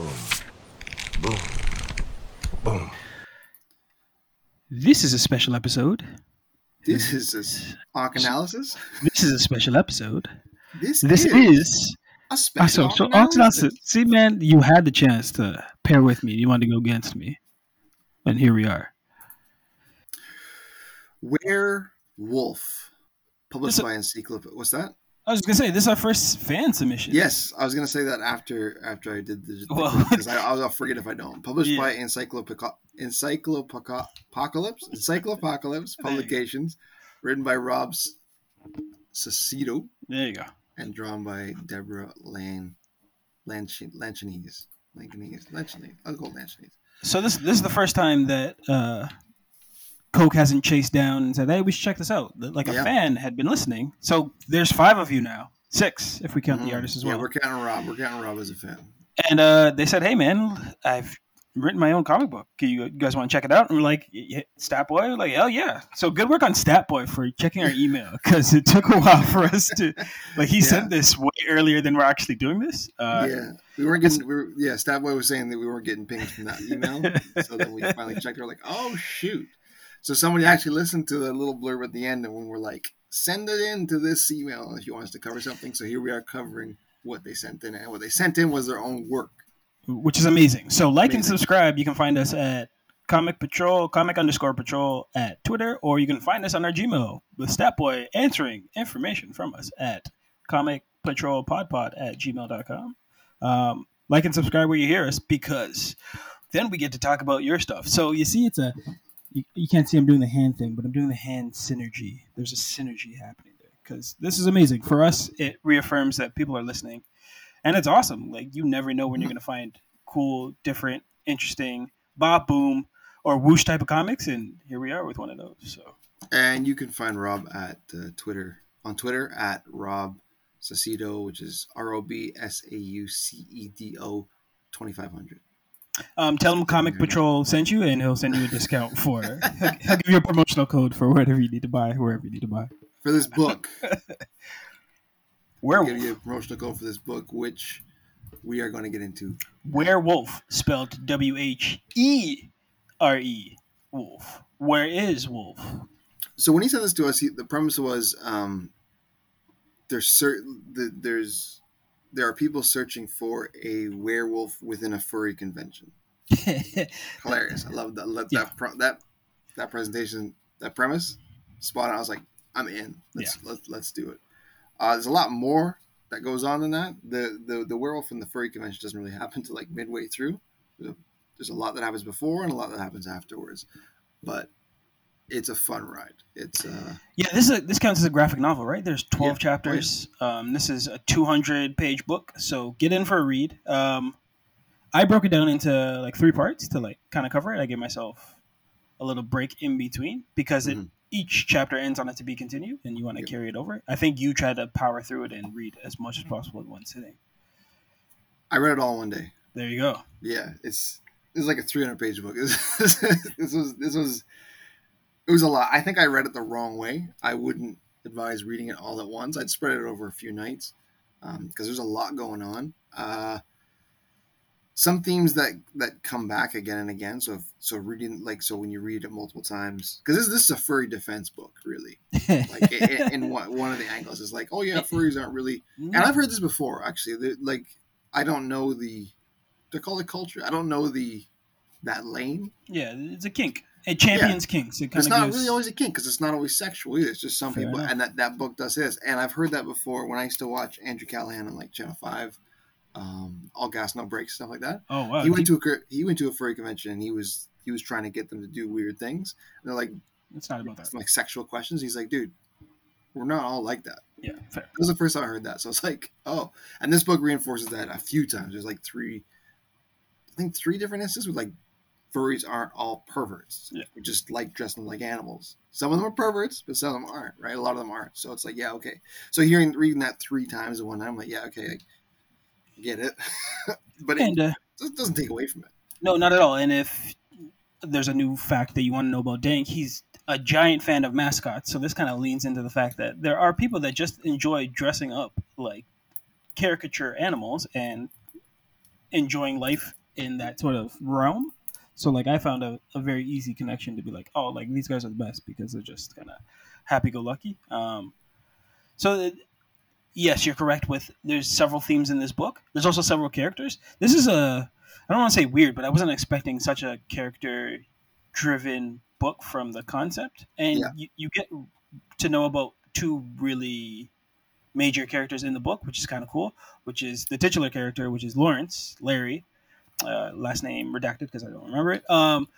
Boom. Boom. Boom. This is a special episode. This is this arc analysis. This is a special episode. This, This is, is. a Ah, special so, so arc analysis. See, man, you had the chance to pair with me. You wanted to go against me, and here we are. Where Wolf, published This- by Encyclopedia. What's that? I was gonna say this is our first fan submission. Yes, I was gonna say that after after I did the Well- because I, I'll forget if I don't. Published Yeah. by Encyclopedia Encyclopocalypse Encyclopocalypse There you go. Publications, written by Rob Saucedo There you go. and drawn by Deborah Lan Lanchin Lanchinese. Lanchinese. Lanchinese. I'll go Lanchinese. So this this is the first time that uh, Coke hasn't chased down and said, "Hey, we should check this out." Like a Yeah. fan had been listening. So there's five of you now, six if we count the Mhm. artist as well. Yeah, we're counting Rob. We're counting Rob as a fan. And uh, they said, "Hey, man, I've written my own comic book. Can you, guys want to check it out?" And we're like, "Yeah, "Stat Boy, We're like, hell yeah!" So good work on Stat Boy for checking our email because it took a while for us to like. He Yeah. sent this way earlier than we're actually doing this. Uh, yeah, we weren't getting. We were, yeah, Statboy was saying that we weren't getting pings from that email. so then we finally checked. We're like, oh shoot! So somebody actually listened to the little blurb at the end, and when we're like, send it in to this email if you want us to cover something. So here we are covering what they sent in, and what they sent in was their own work. which is amazing. So like and subscribe. You can find us at Comic Patrol, Comic underscore Patrol at Twitter, or you can find us on our Gmail with Statboy answering information from us at Comic Patrol Podpod at gmail.com. Um, like and subscribe where you hear us because then we get to talk about your stuff. So you see, it's a you, you can't see I'm doing the hand thing, but I'm doing the hand synergy. There's a synergy happening there because this is amazing for us. It reaffirms that people are listening and it's awesome. Like you never know when you're gonna find cool, different, interesting, Bob Boom or whoosh type of comics, and here we are with one of those. So And you can find Rob at uh, Twitter on Twitter at Rob Saucedo, which is R O B S A U C E D O twenty five hundred. Um, tell him Comic Patrol sent you, and he'll send you a discount for. he'll, he'll give you a promotional code for whatever you need to buy, wherever you need to buy. For this book, I'll Where Wolf, give you a promotional code for this book, which we are going to get into. werewolf, spelled W H E R E, wolf. Where is wolf? So when he sent this to us, he, the premise was um, there's certain the, there's there are people searching for a werewolf within a furry convention. Hilarious! I love that. Love Yeah. that pro, that that presentation, that premise, spot on. I was like, I'm in. Let's let's, let's do it. Uh, there's a lot more that goes on than that. The the the werewolf in the furry convention doesn't really happen to like midway through. There's a, there's a lot that happens before and a lot that happens afterwards, but it's a fun ride. It's uh Yeah, this is a, this counts as a graphic novel, right? There's 12 Yeah. chapters. Um, this is a 200 page book, so get in for a read. Um, I broke it down into like three parts to like kind of cover it. I gave myself a little break in between because it Mhm. each chapter ends on it to be continued, and you want to Yep. carry it over. I think you try to power through it and read as much as possible in one sitting. I read it all one day. There you go. Yeah, it's it's like a 300 page book. this was this was it was a lot. I think I read it the wrong way. I wouldn't advise reading it all at once. I'd spread it over a few nights because there's a lot going on. Uh, some themes that that come back again and again. So if, so reading like so when you read it multiple times because this this is a furry defense book really. Like in, one, one of the angles is like oh yeah furries aren't really and I've heard this before, actually. They're, like, I don't know the. They're called a culture. I don't know the that lane. yeah, it's a kink. It champions kinks. It It's not gives. really always a kink because it's not always sexual either. It's just some Fair people, enough. and that that book does this. And I've heard that before when I used to watch Andrew Callaghan on like Channel Five, um, All Gas No Brakes, stuff like that. oh wow, he went to a he went to a furry convention and he was he was trying to get them to do weird things. And they're like it's not about that. like sexual questions. He's like, dude, we're not all like that. Yeah, fair. That was the first time I heard that. So it's like, oh, and this book reinforces that a few times. There's like three, I think three different instances with like furries aren't all perverts. Yeah. We just like dressing like animals. Some of them are perverts, but some of them aren't. Right? A lot of them aren't. So it's like, yeah, okay. So hearing reading that three times in one night, I'm like, yeah, okay, I get it. but it And uh, just doesn't take away from it. No, not at all. And if there's a new fact that you want to know about Dank, he's a giant fan of mascots. So this kind of leans into the fact that there are people that just enjoy dressing up like caricature animals and enjoying life in that sort of realm. So like I found a, a very easy connection to be like, oh, like these guys are the best because they're just kind of happy go lucky. Um, so it, yes, you're correct. With there's several themes in this book. There's also several characters. This is a I don't want to say weird, but I wasn't expecting such a character driven book from the concept, and Yeah. you, you get to know about two really major characters in the book, which is kind of cool. Which is the titular character, which is Lawrence Larry, uh, last name redacted because I don't remember it. Um,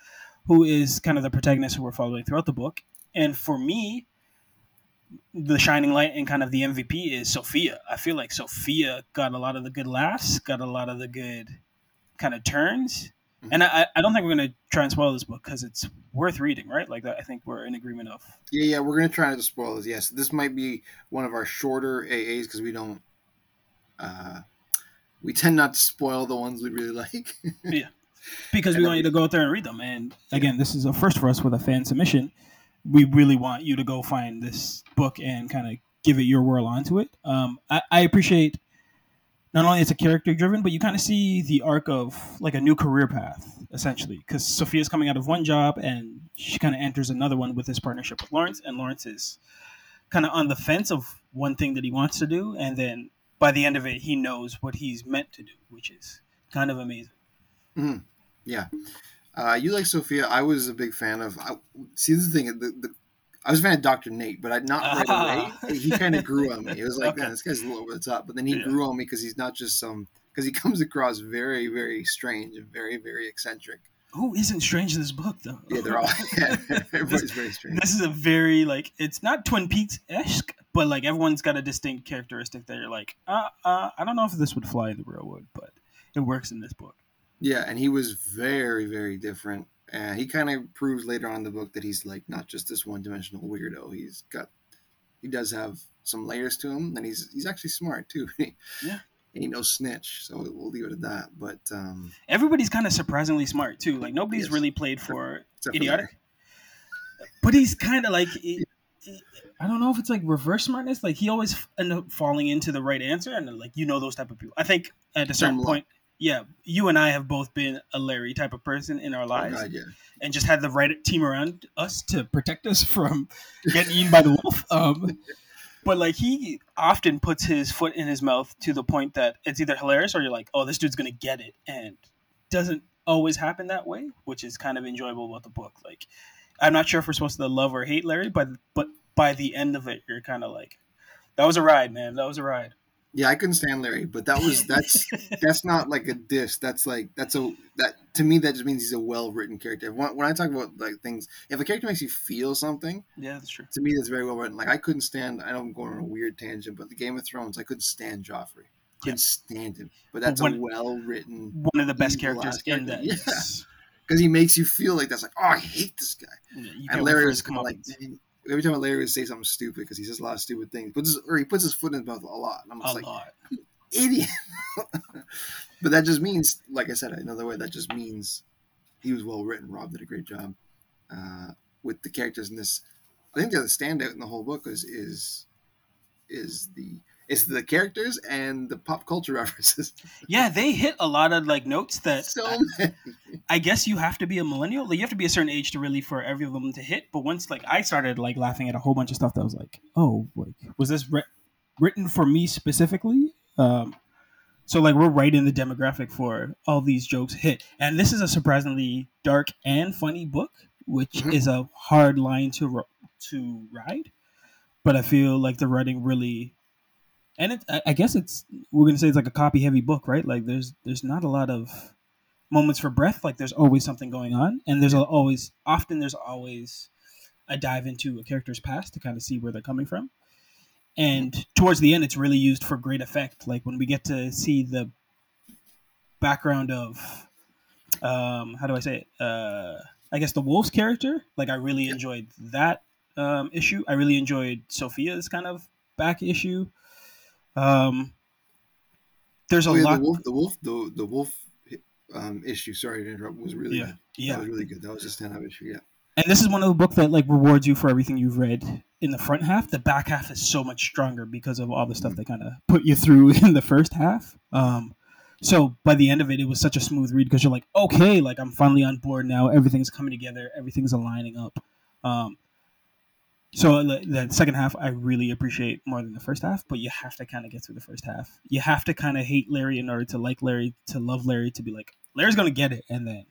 who is kind of the protagonist who we're following throughout the book, and for me, the shining light and kind of the MVP is Sophia. I feel like Sophia got a lot of the good laughs, got a lot of the good kind of turns. And I, I don't think we're going to try and spoil this book because it's worth reading, right? Like that, I think we're in agreement of. Yeah, yeah, we're gonna try not to spoil this. Yes, this might be one of our shorter AAs because we don't. Uh, we tend not to spoil the ones we really like. yeah, because we want you to go out there and read them. And again, this is a first for us with a fan submission. We really want you to go find this book and kind of give it your whirl onto it. Um, I, I appreciate not only it's a character driven, but you kind of see the arc of like a new career path essentially. Because Sophia's coming out of one job and she kind of enters another one with this partnership with Lawrence, and Lawrence is kind of on the fence of one thing that he wants to do, and then by the end of it, he knows what he's meant to do, which is kind of amazing. Hmm. yeah, uh, you like Sophia. I was a big fan of. I, see, this the thing. The, the, I was a fan of Doctor Nate, but I not right away. He kind of grew on me. It was like, Okay. man, this guy's a little over the top. But then he Yeah. grew on me because he's not just some. Because he comes across very, very strange and very, very eccentric. Who isn't strange in this book though? Yeah, they're all. Yeah, everybody's very strange. this is a very like it's not Twin Peaks esque, but like everyone's got a distinct characteristic that you're like, uh, uh, I don't know if this would fly in the real world, but it works in this book. Yeah, and he was very, very different. And he kind of proves later on in the book that he's like not just this one-dimensional weirdo. He's got, he does have some layers to him, and he's he's actually smart too. Yeah. And no snitch, so we'll leave it at that. But um, Everybody's kind of surprisingly smart too. Like nobody's Yes. really played for except for idiotic, but he's kind of like. I don't know if it's like reverse smartness. Like he always end up falling into the right answer, and like you know those type of people. I think at a certain luck. point, yeah, you and I have both been a Larry type of person in our lives. oh God, yeah, and just had the right team around us to protect us from getting eaten by the wolf. Um, but like he often puts his foot in his mouth to the point that it's either hilarious or you're like, oh, this dude's gonna get it, and doesn't always happen that way, which is kind of enjoyable about the book. Like, I'm not sure if we're supposed to love or hate Larry, but but by the end of it, you're kind of like, that was a ride, man. That was a ride. Yeah. I couldn't stand Larry, but that was that's that's not like a diss. That's like that's a that to me that just means he's a well-written character. When, when I talk about like things, if a character makes you feel something, Yeah, that's true. to me that's very well written. Like I couldn't stand. I know I'm going on a weird tangent, but the Game of Thrones, I couldn't stand Joffrey. Couldn't stand him. But that's when- a well written One of the best characters ass in that. Yeah. because he makes you feel like that's like oh I hate this guy. Yeah, And Larry was kind of like. Every time Larry would say something stupid because he says a lot of stupid things, puts his, or he puts his foot in his mouth a lot. And I'm a like lot. idiot. but that just means, like I said, another way that just means he was well written. Rob did a great job uh, with the characters in this. I think the other standout in the whole book is is is the it's the characters and the pop culture references. Yeah, they hit a lot of like notes that so I, many. I guess you have to be a millennial. Like you have to be a certain age to really for every of them to hit. But once like I started like laughing at a whole bunch of stuff that was like, oh, like was this writ written for me specifically? Um, so like we're right in the demographic for all these jokes hit, and this is a surprisingly dark and funny book, which Mhm. is a hard line to ro- to ride. But I feel like the writing really, and it, I, guess it's we're gonna say it's like a copy heavy book, right? Like there's there's not a lot of moments for breath. Like there's always something going on, and there's always often there's always a dive into a character's past to kind of see where they're coming from. And towards the end, it's really used for great effect. Like when we get to see the background of, um, how do I say it? Uh, I guess the wolf's character. Like I really enjoyed that um, issue. I really enjoyed Sophia's kind of back issue. Um, there's a Oh, yeah, lot. the wolf, the wolf, the the wolf um, issue. Sorry to interrupt. Was really Yeah, good. yeah. that was really good. That was a standout issue. Yeah. And this is one of the book that like rewards you for everything you've read in the front half. The back half is so much stronger because of all the stuff they kind of put you through in the first half. Um, so by the end of it, it was such a smooth read because you're like, okay, like I'm finally on board now. Everything's coming together. Everything's aligning up. Um, so the, second half, I really appreciate more than the first half, but you have to kind of get through the first half. You have to kind of hate Larry in order to like Larry, to love Larry, to be like Larry's gonna get it, and then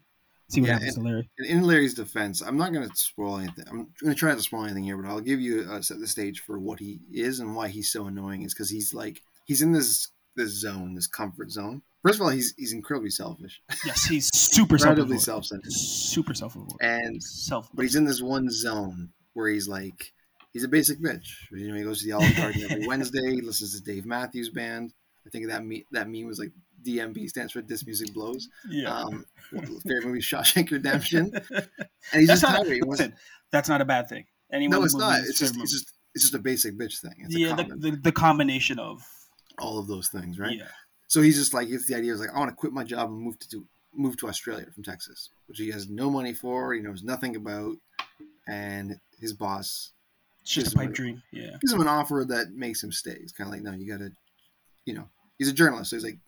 see what Yeah, happens to Larry. In- In Larry's defense, I'm not going to spoil anything. I'm going to try not to spoil anything here, but I'll give you uh, set the stage for what he is and why he's so annoying. Is because he's like he's in this this zone, this comfort zone. First of all, he's he's incredibly selfish, Yes, he's super incredibly self self-centered, super self and self. but he's in this one zone where he's like he's a basic bitch. You know, he goes to the Olive Garden every Wednesday, listens to Dave Matthews Band. I think that me- that meme was like DMB stands for This Music Blows. Yeah, Um, favorite movie Shawshank Redemption, and he's that's just not. tired. He Listen, that's not a bad thing. Anyone no, it's not. It's just, it's just it's just a basic bitch thing. It's yeah, the, the, the combination of all of those things, right? yeah, So he's just like, it's the idea. Is like, I want to quit my job and move to do, move to Australia from Texas, which he has no money for. He knows nothing about, and boss it's just a pipe dream. Yeah, gives him an offer that makes him stay. It's kind of like, no, you got to, you know, he's a journalist, so he's like,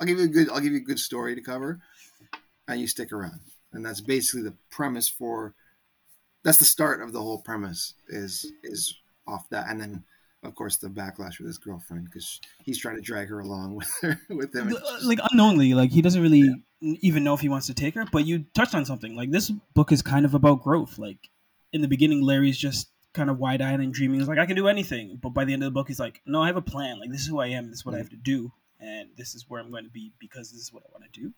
I'll give you a good, I'll give you a good story to cover, and you stick around. And that's basically the premise for. That's the start of the whole premise. Is is off that, and then of course the backlash with his girlfriend because he's trying to drag her along with her with him. Like unknowingly, like he doesn't really even know if he wants to take her. But you touched on something. Like this book is kind of about growth. Like in the beginning, Larry's just kind of wide eyed and dreaming. He's like, I can do anything. But by the end of the book, he's like, No, I have a plan. Like this is who I am. This is what I have to do, and this is where I'm going to be because this is what I want to do.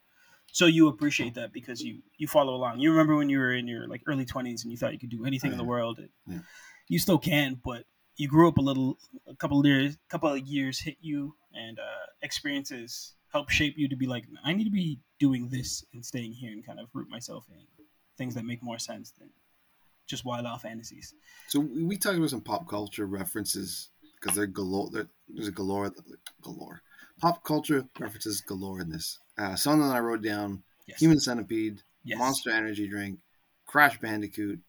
So you appreciate that because you you follow along. You remember when you were in your like early twenties and you thought you could do anything in the world. And Yeah. You still can, but you grew up a little. A couple of years, couple of years hit you, and uh, experiences help shape you to be like, I need to be doing this and staying here and kind of root myself in things that make more sense than just wild out fantasies. So we we talked about some pop culture references because they're galore. There- There's a galore, galore. Pop culture references galore in this. Uh, some that I wrote down: Yes. Human Centipede, Yes. Monster Energy Drink, Crash Bandicoot,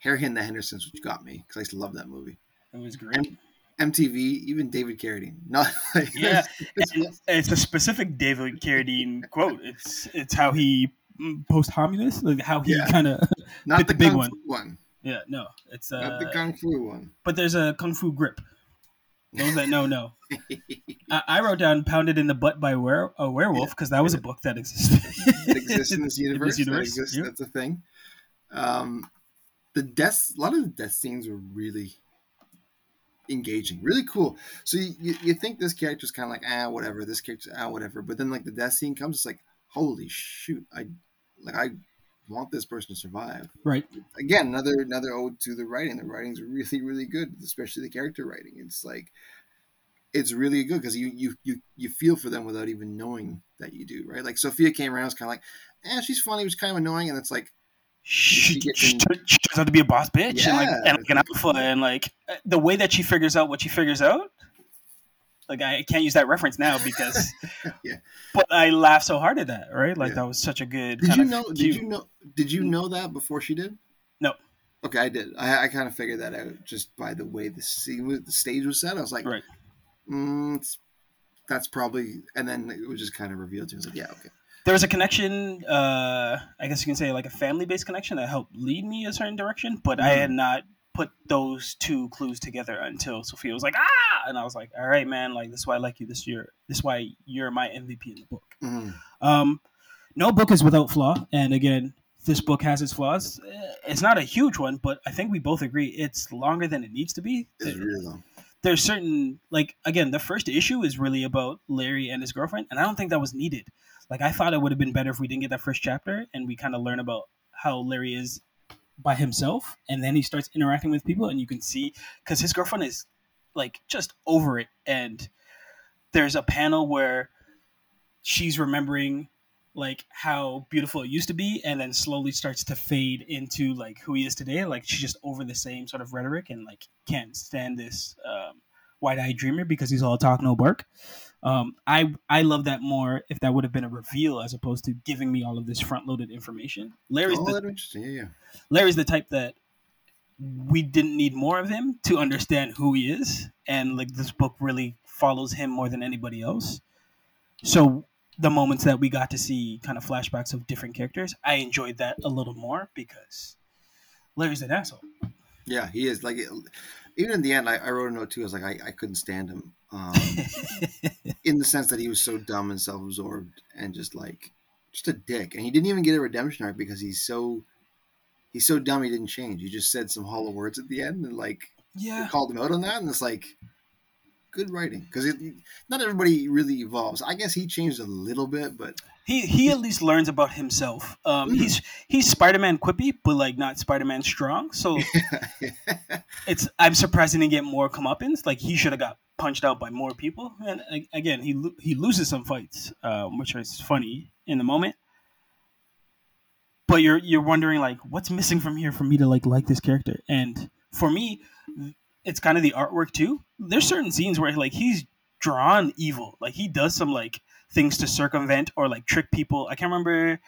Harry and the Hendersons, which got me because I used to love that movie. It was great. MTV, even David Carradine. Not like, Yeah, it's- and it's a specific David Carradine quote. It's it's how he mm, posthumous, like how he Yeah. kind of not the, the big one. one, yeah no it's uh not the kung fu one. but there's a kung fu grip. Those that know know. I, I wrote down "Pounded in the Butt" by were- a werewolf because that was a book that existed. that exists in this universe. That universe, exists, yep. That's a thing. Um, the death, a lot of the death scenes were really engaging, really cool. So you, you, you think this character's kind of like ah whatever, this character ah whatever, but then like the death scene comes, it's like holy shoot, I like I want this person to survive. right. Again, another another ode to the writing. The writing's really really good, especially the character writing. It's like it's really good because you, you you you feel for them without even knowing that you do, right? Like Sophia came around, was kind of like, eh, she's funny, which kind of annoying, and it's like, She, She she, she turns out to be a boss bitch and like Yeah. and like an alpha and like uh, the way that she figures out what she figures out. Like I can't use that reference now because, Yeah. but I laughed so hard at that. Right, like Yeah. that was such a good. did you know? Did you know? Did you know that before she did? No. Okay, I did. I, I kind of figured that out just by the way the scene, was, the stage was set. I was like, Right. mm, that's probably, and then it was just kind of revealed to me. I was like, yeah, okay. there was a connection uh i guess you can say like a family-based connection that helped lead me a certain direction but i had not put those two clues together until sophia was like ah! And i was like all right man like this is why i like you. This year this is why you're my mvp in the book. Mhm. um no book is without flaw. And again this book has its flaws. Eh, it's not a huge one but i think we both agree it's longer than it needs to be. It's really long. there's certain like again the first issue is really about larry and his girlfriend and i don't think that was needed. Like i thought it would have been better if we didn't get that first chapter and we kind of learn about how larry is by himself and then he starts interacting with people and you can see because his girlfriend is like just over it and there's a panel where she's remembering like how beautiful it used to be and then slowly starts to fade into like who he is today like she's just over the same sort of rhetoric and like can't stand this um, wide-eyed dreamer because he's all talk no bark um, i i love that more if that would have been a reveal as opposed to giving me all of this front-loaded information larry's Oh, the, interesting. Yeah, yeah. larry's the type that we didn't need more of him to understand who he is and like this book really follows him more than anybody else so the moments that we got to see kind of flashbacks of different characters, I enjoyed that a little more because Larry's an asshole. Yeah, he is. Like, even in the end, I, I wrote a note too. I was like, I, I couldn't stand him. Um, in the sense that he was so dumb and self-absorbed and just like just a dick and he didn't even get a redemption arc because he's so he's so dumb he didn't change he just said some hollow words at the end and like yeah. called him out on that and it's like good writing because not everybody really evolves i guess he changed a little bit but he he at least learns about himself. Um, Mhm. he's he's Spider Man quippy, but like not Spider Man strong. So it's I'm surprised he didn't get more comeuppance. Like he should have got punched out by more people. And again, he lo- he loses some fights, um, which is funny in the moment. But you're you're wondering like what's missing from here for me to like like this character. And for me, it's kind of the artwork too. There's certain scenes where like he's drawn evil. Like he does some like things to circumvent or like trick people. I can't remember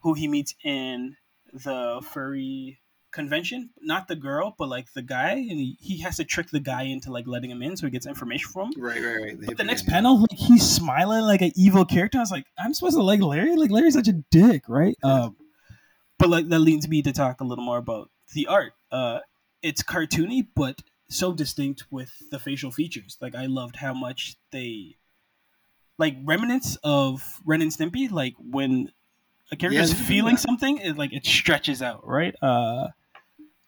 who he meets in the furry convention. Not the girl, but like the guy, and he, he has to trick the guy into like letting him in so he gets information from him. right right right But the next panel, like he's smiling like an evil character. I was like, I'm supposed to like Larry? Like Larry's such a dick, right? Um, but like that leads me to talk a little more about the art. Uh, it's cartoony, but so distinct with the facial features. Like I loved how much they like remnants of Ren and Stimpy. Like when a character's they do feeling that. something, it like it stretches out, right? Uh,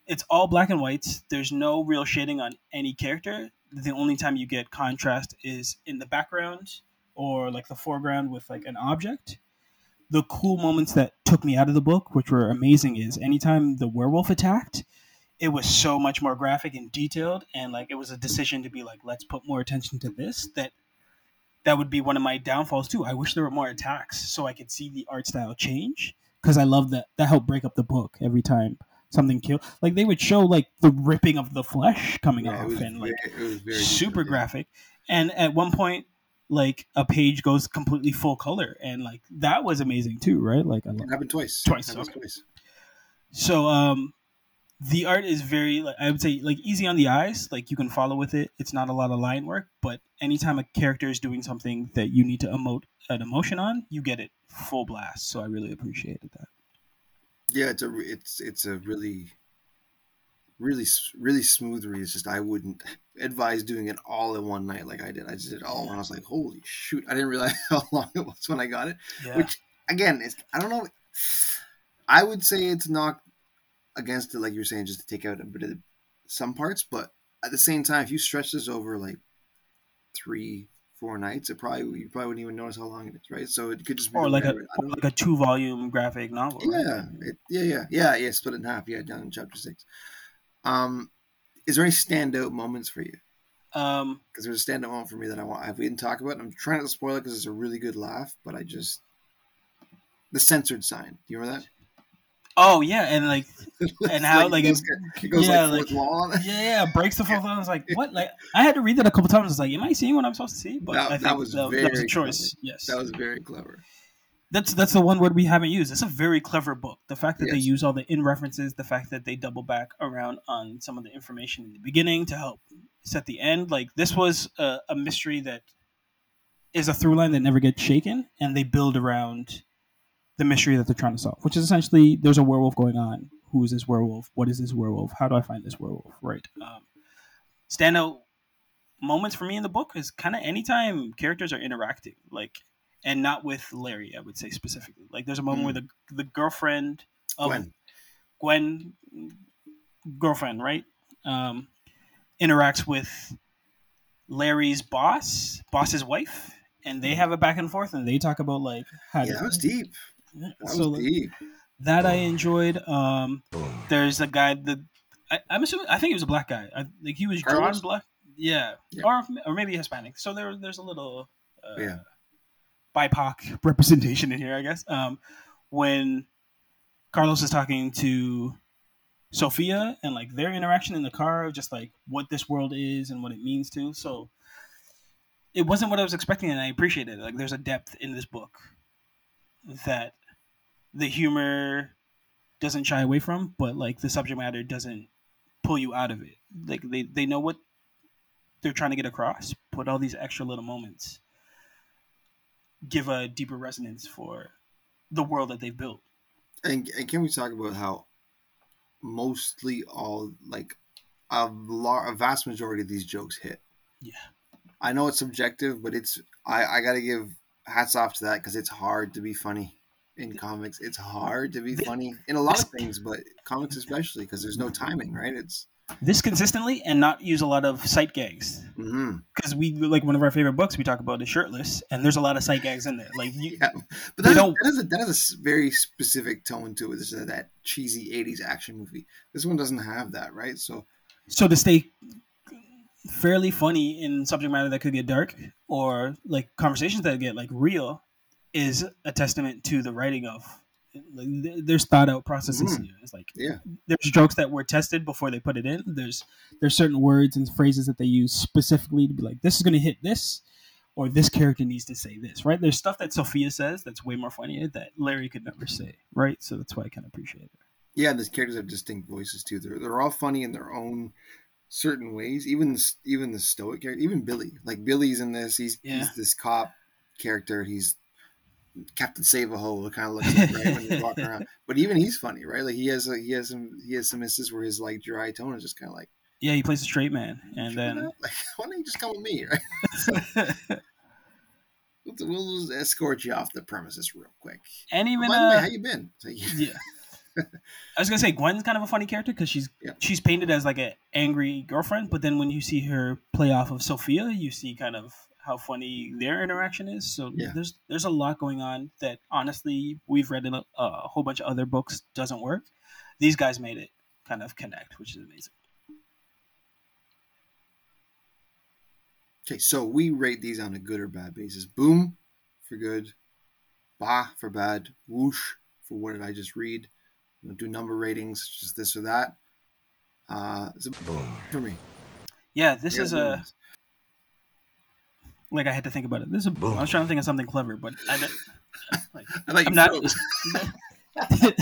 it's all black and whites. There's no real shading on any character. The only time you get contrast is in the background or like the foreground with like an object. The cool moments that took me out of the book, which were amazing, is anytime the werewolf attacked, it was so much more graphic and detailed, and like it was a decision to be like, let's put more attention to this. That that would be one of my downfalls too. I wish there were more attacks so I could see the art style change because I love that. That helped break up the book every time something killed. Like they would show like the ripping of the flesh coming Yeah, off was and like very- it was very super detailed, yeah. graphic. And at one point, like a page goes completely full color, and like that was amazing too, right? Like I love It happened twice. Twice, okay. twice. so um the art is very like I would say like easy on the eyes, like you can follow with it. It's not a lot of line work, but anytime a character is doing something that you need to emote an emotion on, you get it full blast. So I really appreciated that. Yeah, it's a it's it's a really really really smooth read. It's just I wouldn't advise doing it all in one night like I did. I just did it all and I was like, holy shoot! I didn't realize how long it was when I got it. Yeah. Which again, is I don't know. I would say it's not against it, like you were saying, just to take out a bit of some parts, but at the same time, if you stretch this over like three, four nights, it probably you probably wouldn't even notice how long it is, right? So it could just be or like a I read it. I or like a two volume graphic novel. right? yeah, it, yeah, yeah, yeah, yeah. Split it in half. Yeah, down in chapter six. Um, is there any standout moments for you? Um, Because there's a standout moment for me that I want. If we didn't talk about, it, I'm trying not to spoil it because it's a really good laugh. But I just the censored sign. Do you remember that? Oh yeah, and like and how like it it, goes, it goes yeah, like like- wall. yeah, yeah, breaks the fourth wall. I was like, what? Like I had to read that a couple times. I was like, am I seeing what I'm supposed to see? But That- I that was that, that was a choice. Yes, That was very clever. that's that's the one word we haven't used. It's a very clever book. The fact that they use all the in references, the fact that they double back around on some of the information in the beginning to help set the end. Like this was a, a mystery that is a through line that never gets shaken, and they build around the mystery that they're trying to solve, which is essentially there's a werewolf going on. Who is this werewolf? What is this werewolf? How do I find this werewolf? Right. Um, standout moments for me in the book is kind of anytime characters are interacting, like, and not with Larry. I would say specifically, like, there's a moment Mm. where the the girlfriend of Gwen. Gwen, girlfriend, right, um, interacts with Larry's boss, boss's wife, and they have a back and forth, and they talk about like how Yeah, that was deep. That so deep. that I enjoyed. Um, there's a guy that I, I'm assuming I think he was a black guy. I, like he was drawn Carlos? black. Yeah. Yeah. or or maybe Hispanic. So there there's a little uh, Yeah. BIPOC representation in here, I guess. Um, when Carlos is talking to Sophia and like their interaction in the car, just like what this world is and what it means to. So it wasn't what I was expecting, and I appreciated it. Like there's a depth in this book that the humor doesn't shy away from, but like the subject matter doesn't pull you out of it. Like they, they know what they're trying to get across. Put all these extra little moments give a deeper resonance for the world that they've built. And, and can we talk about how mostly all like a, lar- a vast majority of these jokes hit? Yeah. I know it's subjective, but it's I, I gotta give hats off to that because it's hard to be funny in comics. It's hard to be funny in a lot of things, but comics especially because there's no timing, right? It's This consistently and not use a lot of sight gags mm-hmm. because we like one of our favorite books we talk about is shirtless and there's a lot of sight gags in there. Like you, yeah, but that, don't- that, is a, that is a very specific tone to it. This is that cheesy '80s action movie. This one doesn't have that, right? So so to stay fairly funny in subject matter that could get dark or like conversations that get like real is a testament to the writing of like, there's thought out processes mm-hmm. here. It's like yeah, there's jokes that were tested before they put it in. There's there's certain words and phrases that they use specifically to be like this is going to hit this or this character needs to say this, right? There's stuff that Sophia says that's way more funnier that Larry could never say, right? So that's why I kind of appreciate it. yeah. And these characters have distinct voices too. They're they're all funny in their own certain ways. Even the, even the stoic character, even Billy. Like Billy's in this. He's Yeah. he's this cop character. He's Captain Save a Ho. Kind of looks like right when he's walking around. But even he's funny, right? Like he has a, he has some he has some instances where his like dry tone is just kind of like. Yeah, he plays a straight man, and then. Like, why don't you just come with me, right? We'll, we'll just escort you off the premises real quick. and By even the way, uh, how you been? It's like, yeah. I was gonna say Gwen's kind of a funny character because she's Yeah. she's painted as like an angry girlfriend, but then when you see her play off of Sophia, you see kind of how funny their interaction is. So Yeah. there's there's a lot going on that honestly we've read in a, a whole bunch of other books doesn't work. These guys made it kind of connect, which is amazing. Okay, so we rate these on a good or bad basis. Boom for good, bah for bad, whoosh for what did I just read. We don't do number ratings, just this or that. Uh, it's a Boom. for me. Yeah, this Yeah, is boom. a like I had to think about it. This is a, Boom. I was trying to think of something clever, but I, like, I like I'm not-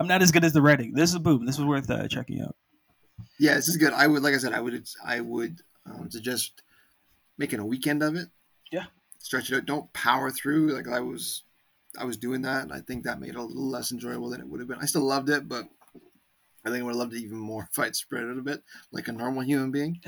I'm not as good as the writing. This is boom. This is worth uh, checking out. Yeah, this is good. I would, like I said, I would, I would um, suggest making a weekend of it. Yeah. Stretch it out. Don't power through like I was. I was doing that, and I think that made it a little less enjoyable than it would have been. I still loved it, but I think I would have loved it even more if I'd spread it a bit, like a normal human being.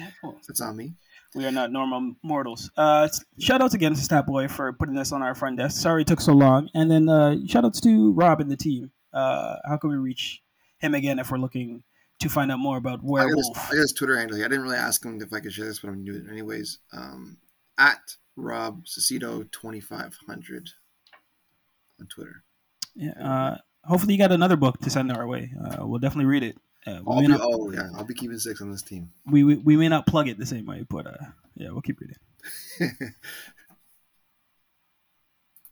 That's on me. We are not normal mortals. Uh, shout outs again to Statboy for putting this on our front desk. Sorry it took so long. And then uh, shout outs to Rob and the team. Uh, how can we reach him again if we're looking to find out more about I got, his, Where Wolf? I got his Twitter handle. I didn't really ask him if I could share this, but I'm gonna do it anyways. Um, at Rob five hundred on Twitter. Yeah, uh, hopefully you got another book to send our way. Uh, we'll definitely read it. We, I'll be, not, oh yeah, I'll be keeping six on this team. we, we, we may not plug it the same way, but uh, yeah, we'll keep reading.